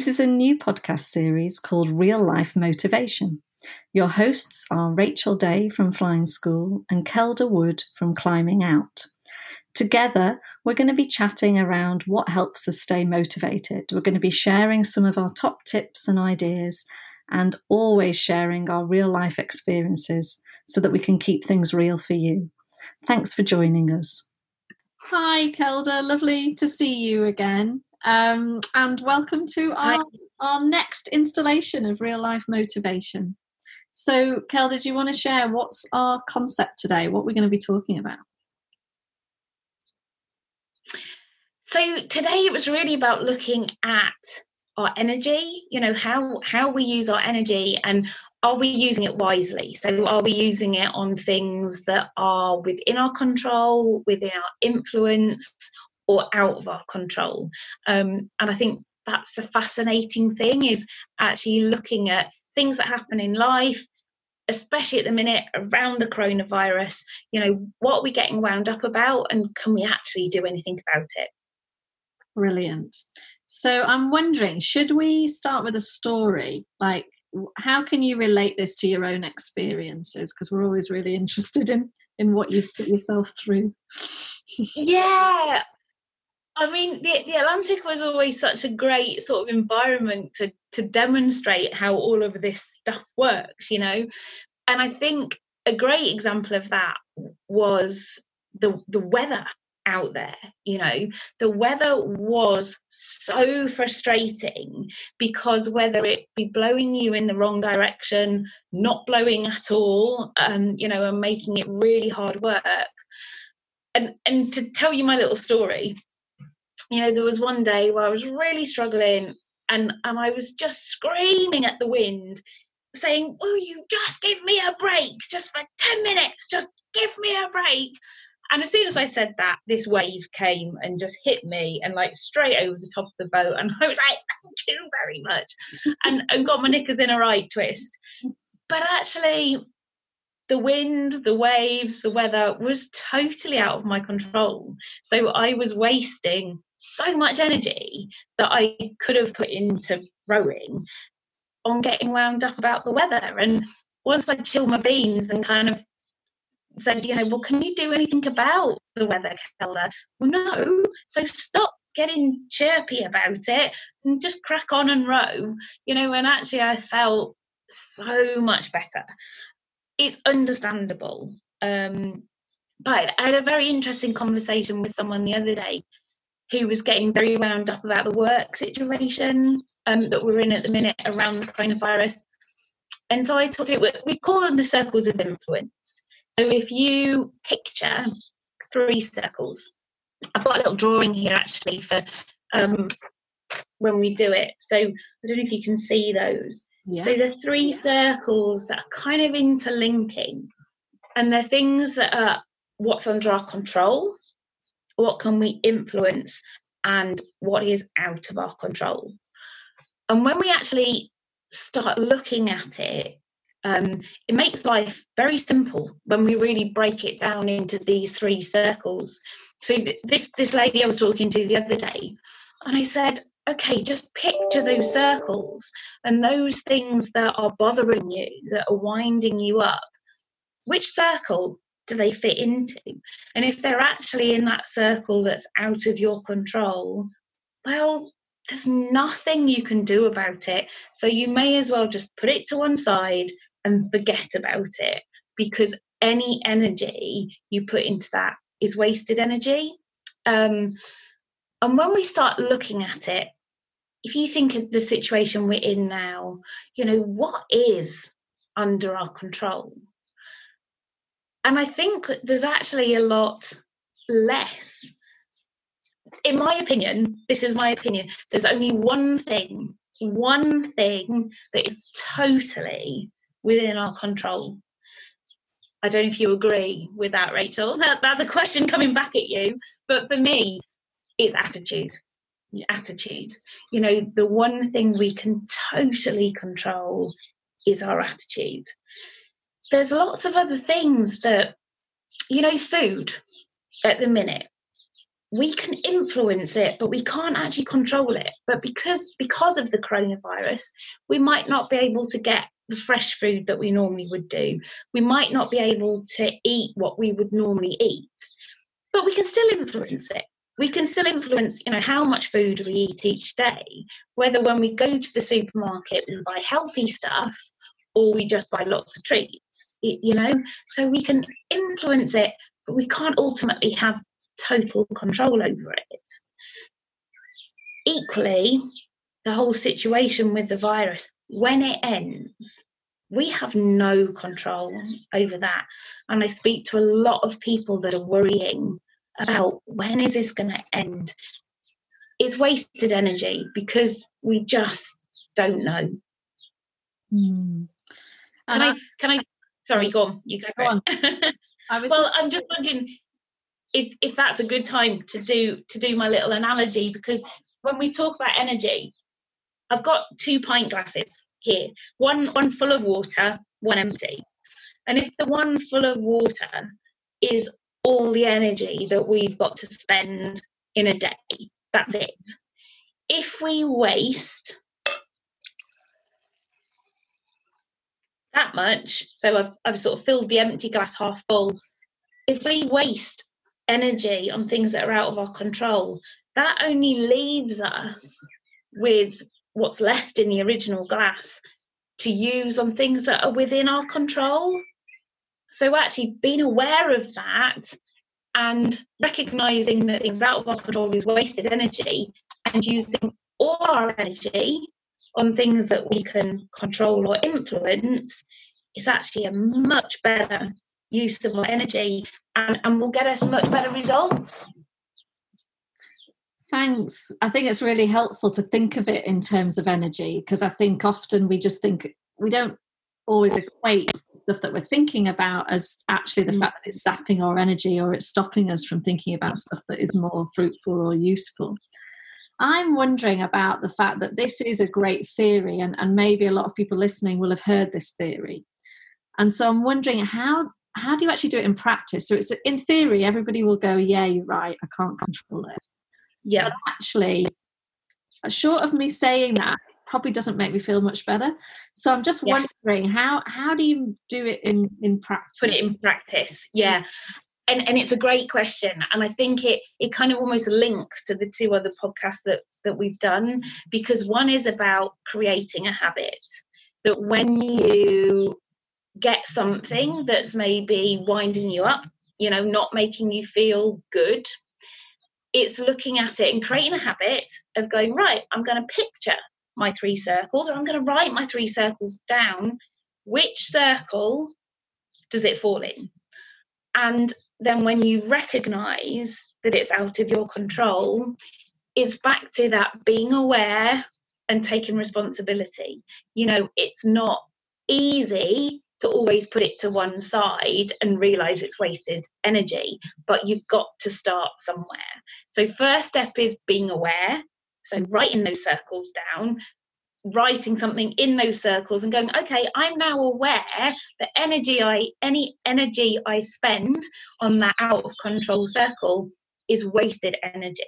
This is a new podcast series called Real Life Motivation. Your hosts are Rachel Day from Flying School and Kelda Wood from Climbing Out. Together, we're going to be chatting around what helps us stay motivated. We're going to be sharing some of our top tips and ideas and always sharing our real life experiences so that we can keep things real for you. Thanks for joining us. Hi, Kelda. Lovely to see you again. Um, and welcome to our, our next installation of Real Life Motivation. So, Kel, did you want to share what's our concept today? What we're going to be talking about? So today it was really about looking at our energy. You know how how we use our energy and are we using it wisely? So, are we using it on things that are within our control, within our influence, or out of our control. Um, and I think that's the fascinating thing is actually looking at things that happen in life, especially at the minute around the coronavirus. You know, what are we getting wound up about, and can we actually do anything about it? Brilliant. So I'm wondering, should we start with a story? Like, how can you relate this to your own experiences? Because we're always really interested in in what you've put yourself through. yeah, I mean, the, the Atlantic was always such a great sort of environment to to demonstrate how all of this stuff works, you know. And I think a great example of that was the the weather out there you know the weather was so frustrating because whether it be blowing you in the wrong direction not blowing at all um you know and making it really hard work and and to tell you my little story you know, there was one day where I was really struggling and, and I was just screaming at the wind, saying, Will you just give me a break just for 10 minutes? Just give me a break. And as soon as I said that, this wave came and just hit me and like straight over the top of the boat. And I was like, Thank you very much. and, and got my knickers in a right twist. But actually, the wind, the waves, the weather was totally out of my control. So I was wasting so much energy that I could have put into rowing on getting wound up about the weather. And once I chilled my beans and kind of said, you know, well, can you do anything about the weather, Kelda? Well, no. So stop getting chirpy about it and just crack on and row, you know. And actually, I felt so much better it's understandable. Um, but I had a very interesting conversation with someone the other day who was getting very wound up about the work situation um, that we're in at the minute around the coronavirus. And so I told it, we call them the circles of influence. So if you picture three circles, I've got a little drawing here actually for um, when we do it. So I don't know if you can see those. Yeah. So the three circles that are kind of interlinking, and they're things that are what's under our control, what can we influence, and what is out of our control. And when we actually start looking at it, um, it makes life very simple when we really break it down into these three circles. So th- this this lady I was talking to the other day, and I said, okay, just picture those circles and those things that are bothering you, that are winding you up. Which circle do they fit into? And if they're actually in that circle that's out of your control, well, there's nothing you can do about it. So you may as well just put it to one side and forget about it because any energy you put into that is wasted energy. Um, and when we start looking at it, if you think of the situation we're in now, you know, what is under our control? And I think there's actually a lot less. In my opinion, this is my opinion, there's only one thing, one thing that is totally within our control. I don't know if you agree with that, Rachel. That, that's a question coming back at you. But for me, it's attitude attitude. You know, the one thing we can totally control is our attitude. There's lots of other things that, you know, food at the minute. we can influence it but we can't actually control it but because because of the coronavirus we might not be able to get the fresh food that we normally would do we might not be able to eat what we would normally eat but we can still influence it we can still influence you know how much food we eat each day whether when we go to the supermarket and buy healthy stuff or we just buy lots of treats you know so we can influence it but we can't ultimately have total control over it. Equally, the whole situation with the virus, when it ends, we have no control over that. And I speak to a lot of people that are worrying about when is this going to end? It's wasted energy because we just don't know. Mm. Can I, I, can I sorry, go on, you go, go on. I was well, just... I'm just wondering if, if that's a good time to do to do my little analogy because when we talk about energy i've got two pint glasses here one one full of water one empty and if the one full of water is all the energy that we've got to spend in a day that's it if we waste that much so i've, I've sort of filled the empty glass half full if we waste energy on things that are out of our control, that only leaves us with what's left in the original glass to use on things that are within our control. So, actually, being aware of that and recognizing that things out of our control is wasted energy and using all our energy on things that we can control or influence is actually a much better use of our energy and, and will get us much better results. Thanks. I think it's really helpful to think of it in terms of energy because I think often we just think we don't always equate stuff that we're thinking about as actually the mm. fact that it's sapping our energy or it's stopping us from thinking about stuff that is more fruitful or useful. I'm wondering about the fact that this is a great theory, and, and maybe a lot of people listening will have heard this theory. And so I'm wondering how how do you actually do it in practice? So it's in theory, everybody will go, yeah, you're right, I can't control it. Yeah. But actually, short of me saying that, probably doesn't make me feel much better. So I'm just yes. wondering how how do you do it in in practice? Put it in practice, yeah. And, and it's a great question and i think it it kind of almost links to the two other podcasts that that we've done because one is about creating a habit that when you get something that's maybe winding you up, you know, not making you feel good. It's looking at it and creating a habit of going, right, I'm going to picture my three circles or I'm going to write my three circles down. Which circle does it fall in? And then when you recognize that it's out of your control, is back to that being aware and taking responsibility. You know, it's not easy to always put it to one side and realize it's wasted energy but you've got to start somewhere so first step is being aware so writing those circles down writing something in those circles and going okay i'm now aware that energy i any energy i spend on that out of control circle is wasted energy.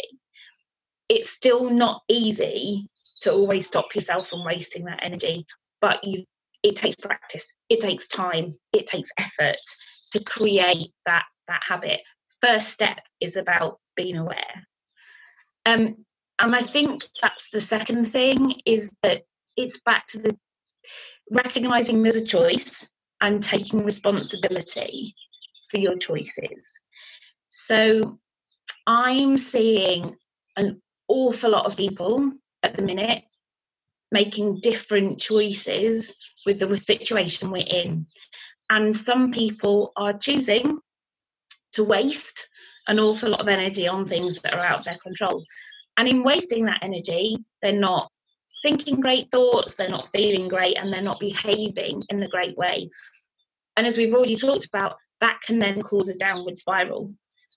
It's still not easy to always stop yourself from wasting that energy but you've it takes practice it takes time it takes effort to create that that habit. First step is about being aware. Um, and i think that's the second thing is that it's back to the recognizing there's a choice and taking responsibility for your choices so i'm seeing an awful lot of people at the minute making different choices with the situation we're in. And some people are choosing to waste an awful lot of energy on things that are out of their control. And in wasting that energy, they're not thinking great thoughts, they're not feeling great, and they're not behaving in the great way. And as we've already talked about, that can then cause a downward spiral.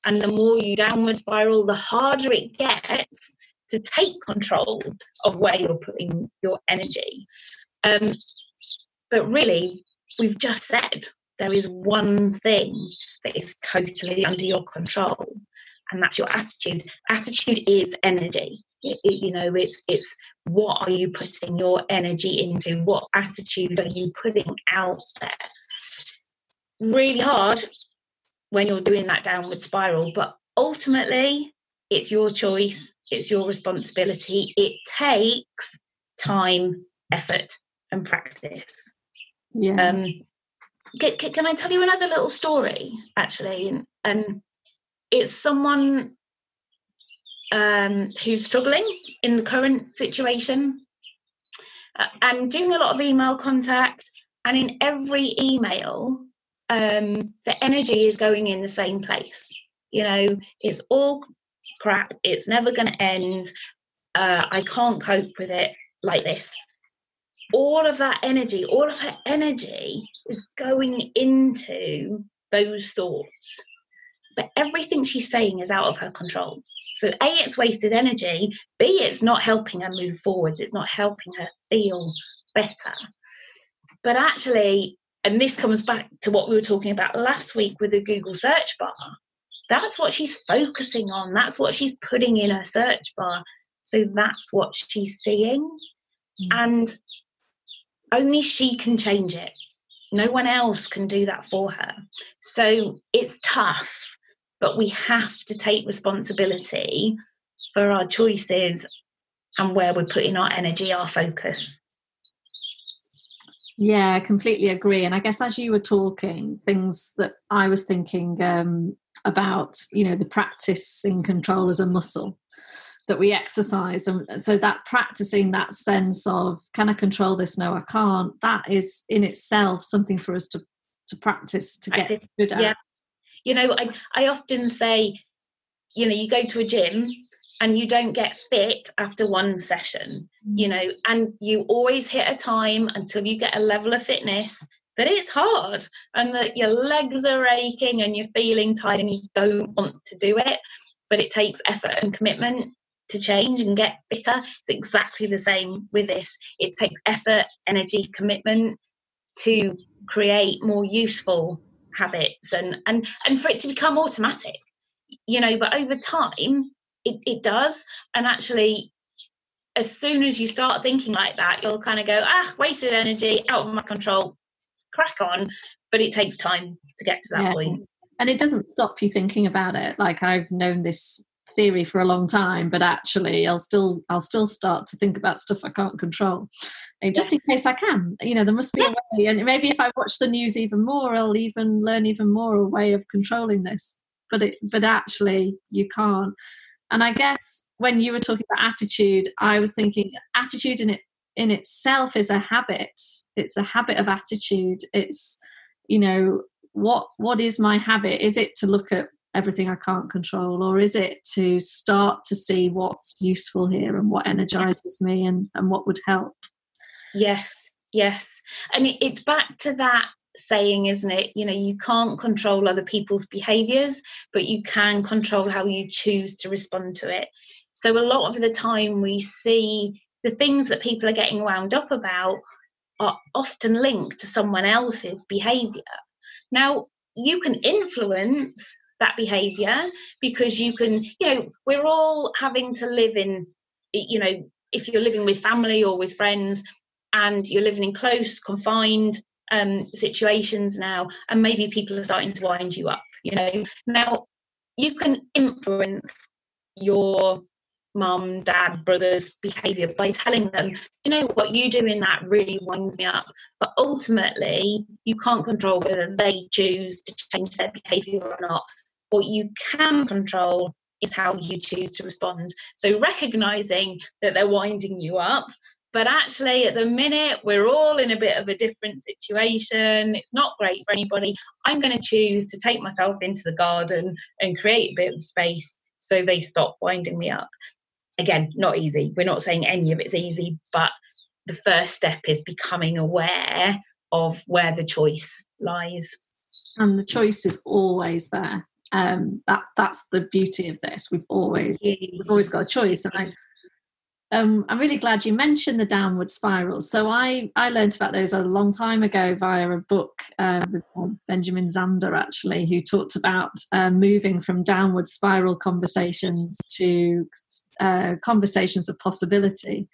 And the more you downward spiral, the harder it gets to take control of where you're putting your energy. Um, but really, we've just said there is one thing that is totally under your control. And that's your attitude. Attitude is energy. It, it, you know, it's it's what are you putting your energy into? What attitude are you putting out there? Really hard when you're doing that downward spiral, but ultimately, it's your choice. It's your responsibility. It takes time, effort, and practice. Yeah. Um, can, can, I tell you another little story, actually? And, and it's someone um, who's struggling in the current situation uh, and doing a lot of email contact. And in every email, um, the energy is going in the same place. You know, it's all crap. It's never going to end. Uh, I can't cope with it like this all of that energy, all of her energy is going into those thoughts. But everything she's saying is out of her control. So, A, it's wasted energy. B, it's not helping her move forwards. It's not helping her feel better. But actually, and this comes back to what we were talking about last week with the Google search bar, that's what she's focusing on. That's what she's putting in her search bar. So, that's what she's seeing. Mm. And only she can change it. No one else can do that for her. So it's tough, but we have to take responsibility for our choices and where we're putting our energy, our focus. Yeah, I completely agree. And I guess as you were talking, things that I was thinking um, about, you know, the practicing control as a muscle that we exercise and so that practicing that sense of can i control this no i can't that is in itself something for us to to practice to get good at yeah you know i i often say you know you go to a gym and you don't get fit after one session you mm. know and you always hit a time until you get a level of fitness but it's hard and that your legs are aching and you're feeling tired and you don't want to do it but it takes effort and commitment to change and get fitter. It's exactly the same with this. It takes effort, energy, commitment to create more useful habits and and and for it to become automatic. You know, but over time it, it does. And actually as soon as you start thinking like that, you'll kind of go, ah, wasted energy, out of my control, crack on. But it takes time to get to that yeah. And it doesn't stop you thinking about it. Like I've known this theory for a long time but actually i'll still i'll still start to think about stuff i can't control. And just yes. in case i can you know there must be a way and maybe if i watch the news even more i'll even learn even more a way of controlling this. But it but actually you can't. And i guess when you were talking about attitude i was thinking attitude in it in itself is a habit. It's a habit of attitude. It's you know what what is my habit? Is it to look at everything I can't control? Or is it to start to see what's useful here and what energizes me and, and what would help? Yes, yes. And it, it's back to that saying, isn't it? You know, you can't control other people's behaviors, but you can control how you choose to respond to it. So, a lot of the time, we see the things that people are getting wound up about are often linked to someone else's behavior. Now, you can influence that behavior because you can you know we're all having to live in you know if you're living with family or with friends and you're living in close confined um, situations now and maybe people are starting to wind you up you know. Now you can influence your mum dad brothers behavior by telling them you know what? You do in that really winds me up. But ultimately you can't control whether they choose to change their behavior or not what you can control is how you choose to respond. So recognizing that they're winding you up, but actually at the minute we're all in a bit of a different situation. It's not great for anybody. I'm going to choose to take myself into the garden and create a bit of space so they stop winding me up. Again, not easy. We're not saying any of it's easy, but the first step is becoming aware of where the choice lies. And the choice is always there um, that that's the beauty of this. We've always we've always got a choice, and I um, I'm really glad you mentioned the downward spirals. So I I learned about those a long time ago via a book uh, with Benjamin Zander actually, who talked about uh, moving from downward spiral conversations to uh, conversations of possibility.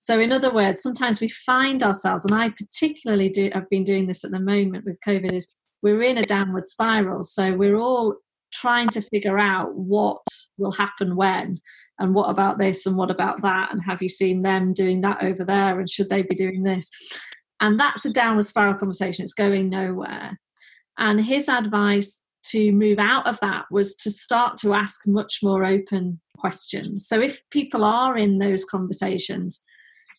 So in other words, sometimes we find ourselves, and I particularly do. I've been doing this at the moment with COVID. Is we're in a downward spiral. So we're all trying to figure out what will happen when and what about this and what about that and have you seen them doing that over there and should they be doing this? And that's a downward spiral conversation. It's going nowhere. And his advice to move out of that was to start to ask much more open questions. So if people are in those conversations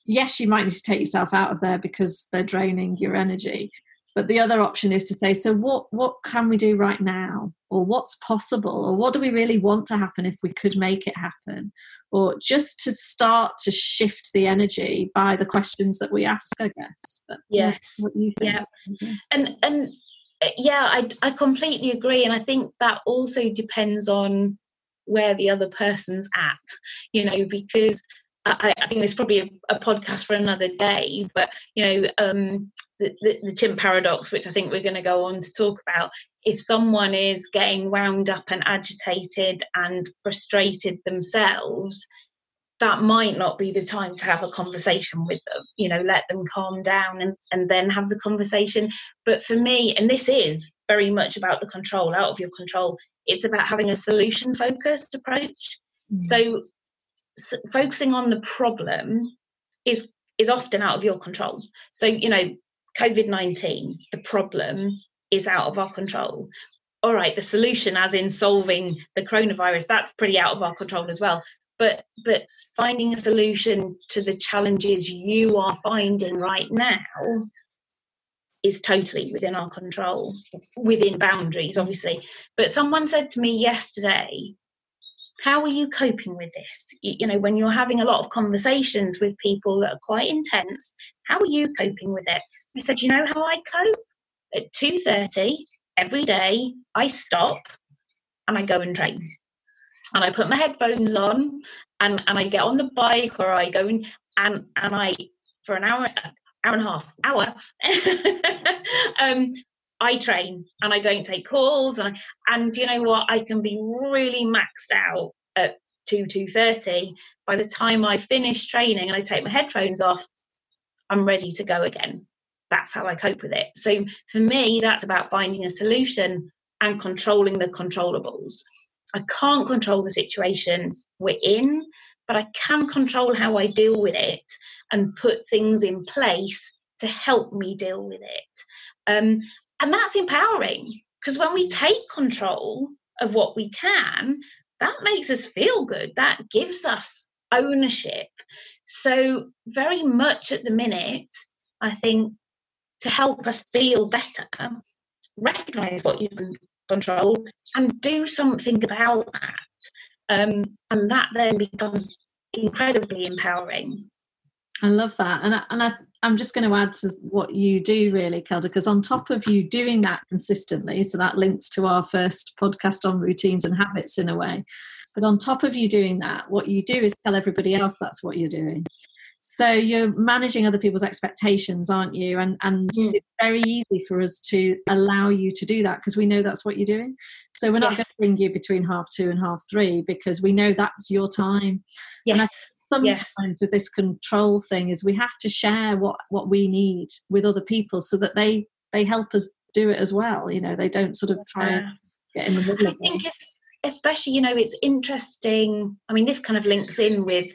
yes you might need to take yourself out of there because they're draining your energy but the other option is to say so what what can we do right now? Or what's possible? Or what do we really want to happen if we could make it happen? Or just to start to shift the energy by the questions that we ask i guess. But yes. yeah. And and uh, yeah I, I completely agree. And i think that also depends on where the other person's at you know because I, I, think there's probably a, a, podcast for another day, but you know, um, the, the, the chimp paradox, which I think we're going to go on to talk about. If someone is getting wound up and agitated and frustrated themselves, that might not be the time to have a conversation with them. You know, let them calm down and, and then have the conversation. But for me, and this is very much about the control, out of your control, it's about having a solution focused approach. Mm. So focusing on the problem is is often out of your control. So, you know, COVID 19, the problem is out of our control. All right, the solution, as in solving the coronavirus, that's pretty out of our control as well. But but finding a solution to the challenges you are finding right now is totally within our control, within boundaries, obviously. But someone said to me yesterday, how are you coping with this you know when you're having a lot of conversations with people that are quite intense how are you coping with it i said you know how i cope? At 2.30 every day i stop and i go and train. And i put my headphones on and, and i get on the bike or i go and and, and i for an hour hour and a half hour um, I train and I don't take calls. And I, and you know what? I can be really maxed out at 2 2:30 by the time I finish training and I take my headphones off I'm ready to go again that's how I cope with it so for me that's about finding a solution and controlling the controllables I can't control the situation we're in but I can control how I deal with it and put things in place to help me deal with it um, and that's empowering because when we take control of what we can, that makes us feel good. That gives us ownership. So, very much at the minute, I think to help us feel better, recognize what you can control and do something about that. Um, and that then becomes incredibly empowering. I love that. And I, and I, I'm just going to add to what you do, really, Kelda, because on top of you doing that consistently, so that links to our first podcast on routines and habits in a way. But on top of you doing that, what you do is tell everybody else that's what you're doing. So you're managing other people's expectations, aren't you? And and mm. it's very easy for us to allow you to do that because we know that's what you're doing. So we're not yes. going to bring you between half two and half three because we know that's your time. Yes. And I, sometimes yes. with this control thing is we have to share what what we need with other people so that they they help us do it as well. You know, they don't sort of try and get in the middle. I think especially you know it's interesting. I mean, this kind of links in with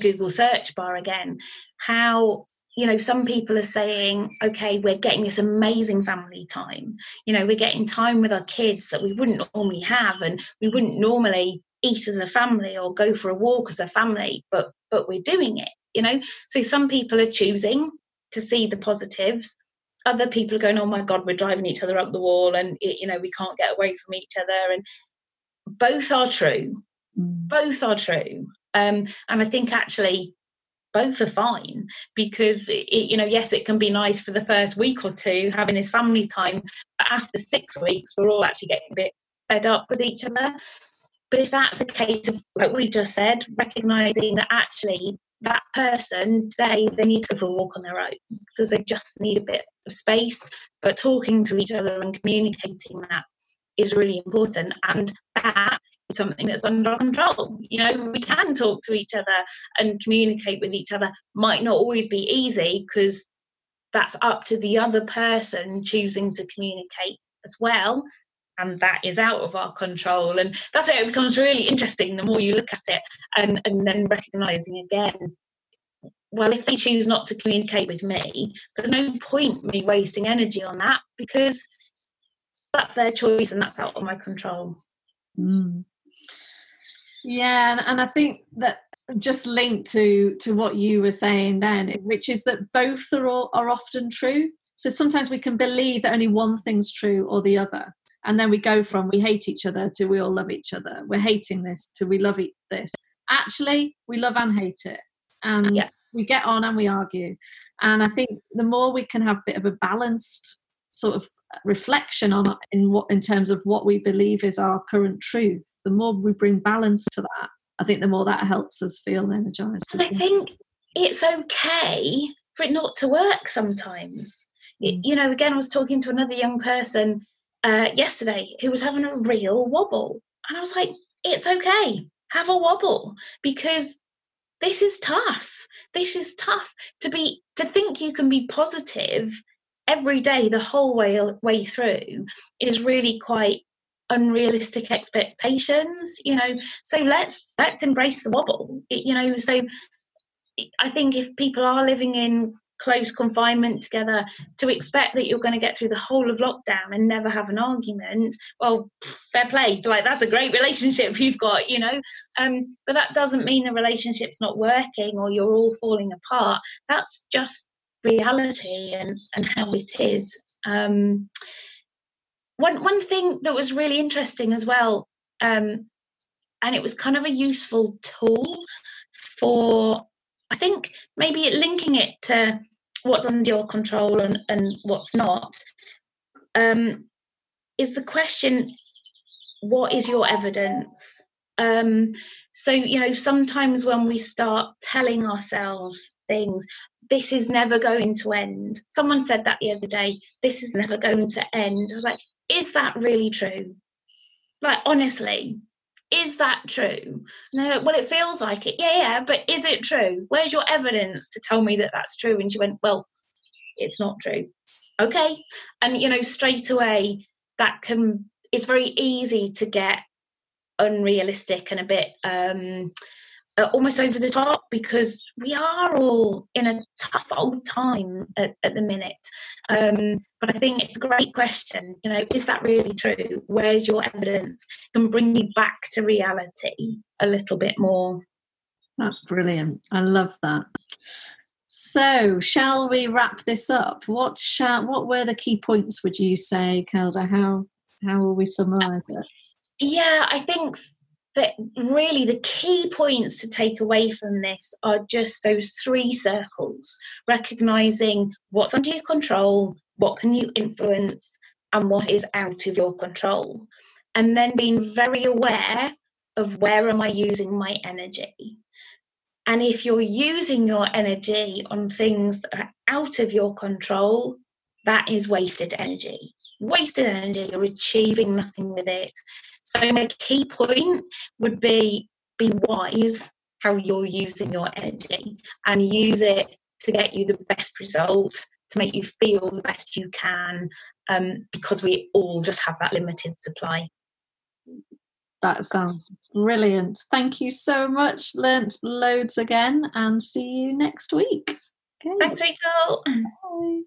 Google search bar again, how you know some people are saying okay we're getting this amazing family time you know we're getting time with our kids that we wouldn't normally have and we wouldn't normally eat as a family or go for a walk as a family but but we're doing it you know so some people are choosing to see the positives other people are going oh my god we're driving each other up the wall and you know we can't get away from each other and both are true mm. both are true um, and I think actually both are fine because it, you know yes it can be nice for the first week or two having this family time but after six weeks we're all actually getting a bit fed up with each other but if that's a case of like we just said recognizing that actually that person today they need to go for a walk on their own because they just need a bit of space. But talking to each other and communicating that is really important, and that is something that's under our control. You know, we can talk to each other and communicate with each other. Might not always be easy because that's up to the other person choosing to communicate as well and that is out of our control and that's where it becomes really interesting the more you look at it and and then recognizing again well if they choose not to communicate with me there's no point me wasting energy on that because that's their choice and that's out of my control. Mm. yeah and, and i think that just linked to to what you were saying then which is that both are all, are often true. So sometimes we can believe that only one thing's true or the other and then we go from we hate each other to we all love each other. We're hating this to we love this. Actually we love and hate it and yeah. we get on and we argue. And i think the more we can have a bit of a balanced sort of reflection on in what in terms of what we believe is our current truth the more we bring balance to that i think the more that helps us feel energized i think it's okay for it not to work sometimes mm. you know again i was talking to another young person uh, yesterday who was having a real wobble. And I was like, it's okay, have a wobble because this is tough. This is tough to be to think you can be positive every day the whole way way through is really quite unrealistic expectations you know? So let's let's embrace the wobble you know? So i think if people are living in close confinement together to expect that you're going to get through the whole of lockdown and never have an argument well fair play like that's a great relationship you've got you know? Um, but that doesn't mean the relationship's not working or you're all falling apart. That's just reality and and how it is. Um, one one thing that was really interesting as well um, and it was kind of a useful tool for I think maybe linking it to what's under your control and, and what's not um, is the question what is your evidence? Um, so you know sometimes when we start telling ourselves things this is never going to end someone said that the other day this is never going to end i was like is that really true like honestly is that true? And they're like, well, it feels like it. Yeah, yeah, but is it true? Where's your evidence to tell me that that's true? And she went, well, it's not true. Okay. And, you know, straight away, that can, it's very easy to get unrealistic and a bit um, almost over the top because we are all in a tough old time at, at the minute. Um, but I think it's a great question. You know, is that really true? Where's your evidence? Can bring you back to reality a little bit more. That's brilliant. I love that. So, shall we wrap this up? What shall, what were the key points? Would you say, Kelda? How how will we summarise it? Yeah, I think but really, the key points to take away from this are just those three circles recognizing what's under your control, what can you influence, and what is out of your control. And then being very aware of where am I using my energy. And if you're using your energy on things that are out of your control, that is wasted energy. Wasted energy, you're achieving nothing with it. So my key point would be be wise how you're using your energy and use it to get you the best result, to make you feel the best you can, um, because we all just have that limited supply. That sounds brilliant. Thank you so much. Learnt loads again and see you next week. Okay. Thanks, Rachel. Bye.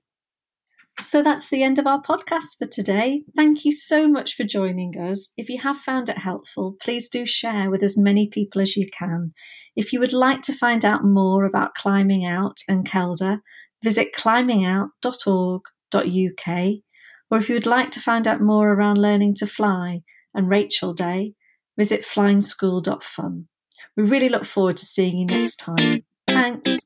So that's the end of our podcast for today. Thank you so much for joining us. If you have found it helpful, please do share with as many people as you can. If you would like to find out more about Climbing Out and Kelda, visit climbingout.org.uk. Or if you would like to find out more around learning to fly and Rachel Day, visit flyingschool.fun. We really look forward to seeing you next time. Thanks.